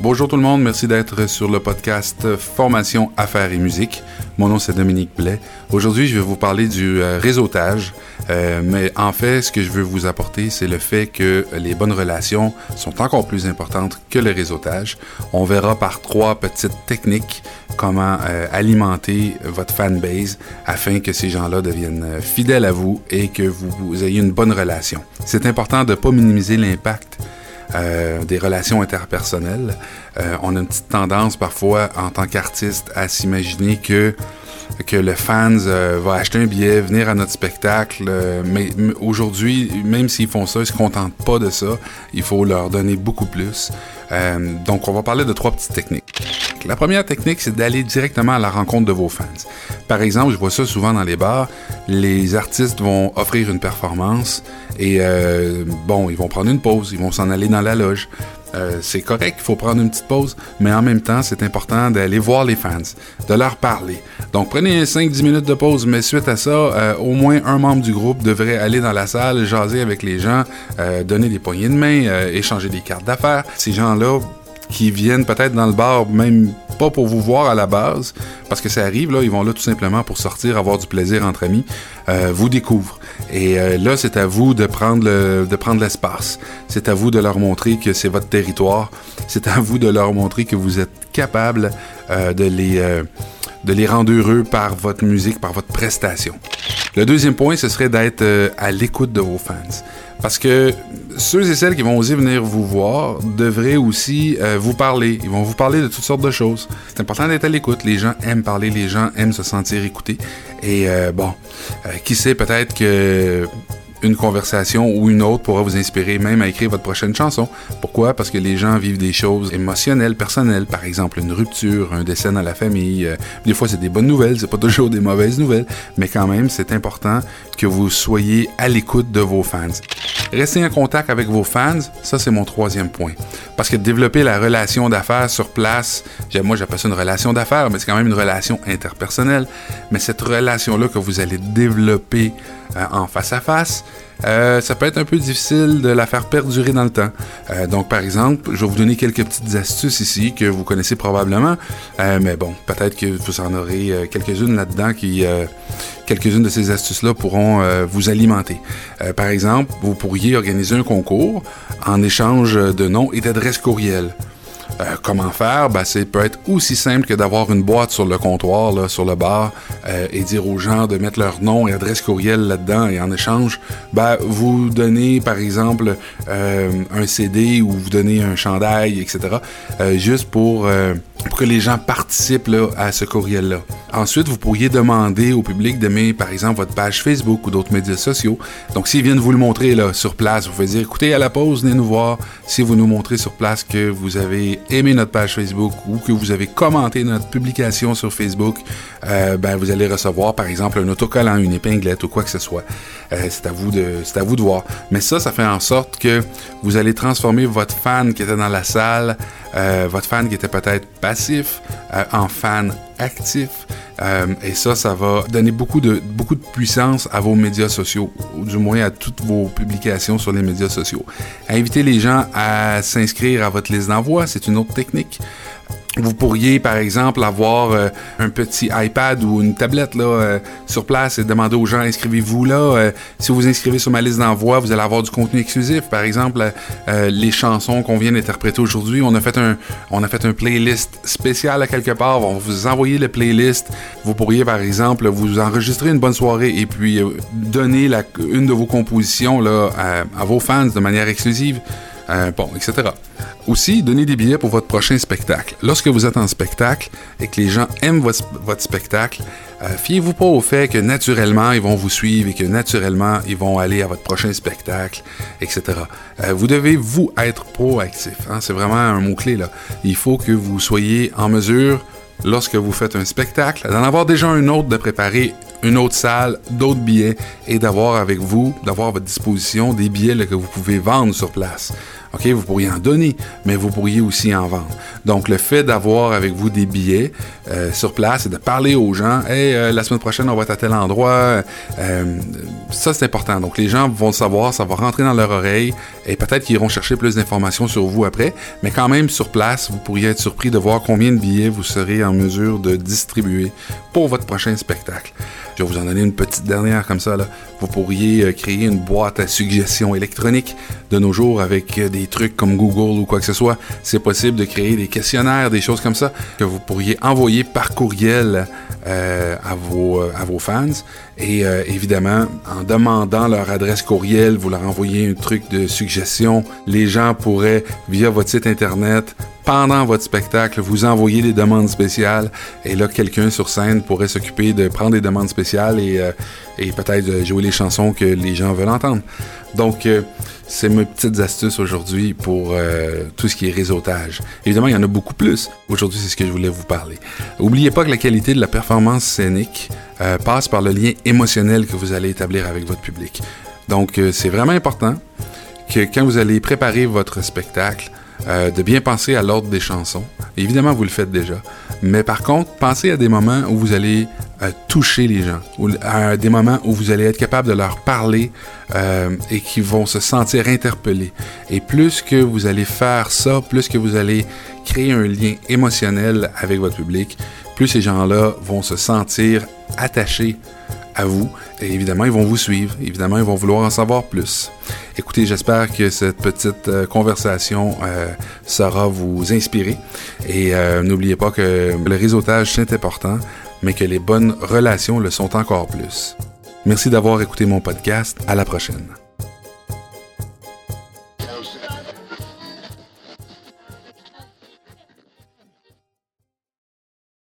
Bonjour tout le monde, merci d'être sur le podcast Formation Affaires et Musique. Mon nom c'est Dominique Blais. Aujourd'hui, je vais vous parler du euh, réseautage, euh, mais en fait, ce que je veux vous apporter, c'est le fait que les bonnes relations sont encore plus importantes que le réseautage. On verra par trois petites techniques comment euh, alimenter votre fanbase afin que ces gens-là deviennent fidèles à vous et que vous, vous ayez une bonne relation. C'est important de ne pas minimiser l'impact euh, des relations interpersonnelles. Euh, on a une petite tendance parfois en tant qu'artiste à s'imaginer que que le fans euh, va acheter un billet, venir à notre spectacle, mais, aujourd'hui, même s'ils font ça, ils se contentent pas de ça. Il faut leur donner beaucoup plus. donc, on va parler de trois petites techniques. La première technique, c'est d'aller directement à la rencontre de vos fans. Par exemple, je vois ça souvent dans les bars, les artistes vont offrir une performance et euh, bon, ils vont prendre une pause, ils vont s'en aller dans la loge. Euh, c'est correct, il faut prendre une petite pause, mais en même temps, c'est important d'aller voir les fans, de leur parler. Donc, prenez 5-10 minutes de pause, mais suite à ça, euh, au moins un membre du groupe devrait aller dans la salle, jaser avec les gens, donner des poignées de main, échanger des cartes d'affaires. Ces gens-là qui viennent peut-être dans le bar, même pas pour vous voir à la base, parce que ça arrive, là, ils vont là tout simplement pour sortir, avoir du plaisir entre amis, euh, vous découvrent. Et euh, là, c'est à vous de prendre, le, de prendre l'espace. C'est à vous de leur montrer que c'est votre territoire. C'est à vous de leur montrer que vous êtes capable euh, de les de les rendre heureux par votre musique, par votre prestation. Le deuxième point, ce serait d'être à l'écoute de vos fans. Parce que ceux et celles qui vont oser venir vous voir devraient aussi euh, vous parler. Ils vont vous parler de toutes sortes de choses. C'est important d'être à l'écoute. Les gens aiment parler, les gens aiment se sentir écoutés. Et euh, bon, euh, qui sait peut-être que une conversation ou une autre pourra vous inspirer même à écrire votre prochaine chanson. Pourquoi? Parce que les gens vivent des choses émotionnelles, personnelles, par exemple une rupture, un décès dans la famille. Euh, des fois, c'est des bonnes nouvelles, c'est pas toujours des mauvaises nouvelles, mais quand même, c'est important que vous soyez à l'écoute de vos fans. Restez en contact avec vos fans, ça c'est mon troisième point. Parce que développer la relation d'affaires sur place, moi j'appelle ça une relation d'affaires, mais c'est quand même une relation interpersonnelle. Mais cette relation-là que vous allez développer euh, en face à face, euh, ça peut être un peu difficile de la faire perdurer dans le temps. Euh, donc, par exemple, je vais vous donner quelques petites astuces ici que vous connaissez probablement, mais bon, peut-être que vous en aurez quelques-unes là-dedans qui, quelques-unes de ces astuces-là pourront vous alimenter. par exemple, vous pourriez organiser un concours en échange de noms et d'adresses courriel. Euh, comment faire? Ben, c'est peut être aussi simple que d'avoir une boîte sur le comptoir, sur le bar, euh, et dire aux gens de mettre leur nom et adresse courriel là-dedans, et en échange, ben, vous donnez, par exemple, euh, un CD ou vous donnez un chandail, etc., juste pour que les gens participent à ce courriel-là. Ensuite, vous pourriez demander au public d'aimer, par exemple, votre page Facebook ou d'autres médias sociaux. Donc, s'ils viennent vous le montrer sur place, vous pouvez dire, écoutez, à la pause, venez nous voir. Si vous nous montrez sur place que vous avez aimé notre page Facebook ou que vous avez commenté notre publication sur Facebook, euh, ben, vous allez recevoir, par exemple, un autocollant, une épinglette ou quoi que ce soit. Euh, c'est à vous de, c'est à vous de voir. Mais ça, ça fait en sorte que vous allez transformer votre fan qui était dans la salle euh, votre fan qui était peut-être passif en fan actif. Euh, et ça, ça va donner beaucoup de, beaucoup de puissance à vos médias sociaux, ou du moins à toutes vos publications sur les médias sociaux. Invitez les gens à s'inscrire à votre liste d'envoi, c'est une autre technique. Vous pourriez, par exemple, avoir euh, un petit iPad ou une tablette là, euh, sur place et demander aux gens inscrivez-vous là. Euh, si vous vous inscrivez sur ma liste d'envoi, vous allez avoir du contenu exclusif. Par exemple, les chansons qu'on vient d'interpréter aujourd'hui, on a fait un on a fait playlist spécial à quelque part. On va vous envoyer le playlist. Vous pourriez, par exemple, vous enregistrer une bonne soirée et puis donner une de vos compositions là, à, vos fans de manière exclusive. Bon, etc. Aussi, donnez des billets pour votre prochain spectacle. Lorsque vous êtes en spectacle et que les gens aiment votre, spectacle, euh, fiez-vous pas au fait que naturellement ils vont vous suivre et que naturellement ils vont aller à votre prochain spectacle, etc. Euh, vous devez vous être proactif. Hein? C'est vraiment un mot clé là. Il faut que vous soyez en mesure lorsque vous faites un spectacle, d'en avoir déjà un autre, de préparer une autre salle, d'autres billets et d'avoir avec vous, d'avoir à votre disposition des billets que vous pouvez vendre sur place. OK, vous pourriez en donner, mais vous pourriez aussi en vendre. Donc, le fait d'avoir avec vous des billets euh, sur place et de parler aux gens, hey, euh, la semaine prochaine, on va être à tel endroit, euh, ça, c'est important. Donc, les gens vont le savoir, ça va rentrer dans leur oreille et peut-être qu'ils iront chercher plus d'informations sur vous après, mais quand même, sur place, vous pourriez être surpris de voir combien de billets vous serez en mesure de distribuer pour votre prochain spectacle. Je vais vous en donner une petite dernière comme ça. Vous pourriez créer une boîte à suggestions électroniques de nos jours avec des trucs comme Google ou quoi que ce soit. C'est possible de créer des questionnaires, des choses comme ça que vous pourriez envoyer par courriel euh, à, vos, à vos fans. Et euh, évidemment, en demandant leur adresse courriel, vous leur envoyez un truc de suggestion. Les gens pourraient, via votre site Internet, pendant votre spectacle, vous envoyer des demandes spéciales. Et là, quelqu'un sur scène pourrait s'occuper de prendre des demandes spéciales et, euh, et peut-être jouer les chansons que les gens veulent entendre. Donc, euh, c'est mes petites astuces aujourd'hui pour euh, tout ce qui est réseautage. Évidemment, il y en a beaucoup plus. Aujourd'hui, c'est ce que je voulais vous parler. N'oubliez pas que la qualité de la performance scénique euh, passe par le lien émotionnel que vous allez établir avec votre public. Donc, c'est vraiment important que quand vous allez préparer votre spectacle, de bien penser à l'ordre des chansons. Évidemment, vous le faites déjà. Mais par contre, pensez à des moments où vous allez euh, toucher les gens, à des moments où vous allez être capable de leur parler euh, et qui vont se sentir interpellés. Et plus que vous allez faire ça, plus que vous allez créer un lien émotionnel avec votre public, plus ces gens-là vont se sentir attachés à vous. Et évidemment, ils vont vous suivre. Évidemment, ils vont vouloir en savoir plus. Écoutez, j'espère que cette petite euh, conversation euh, vous inspirer. Et euh, n'oubliez pas que le réseautage, c'est important, mais que les bonnes relations le sont encore plus. Merci d'avoir écouté mon podcast. À la prochaine.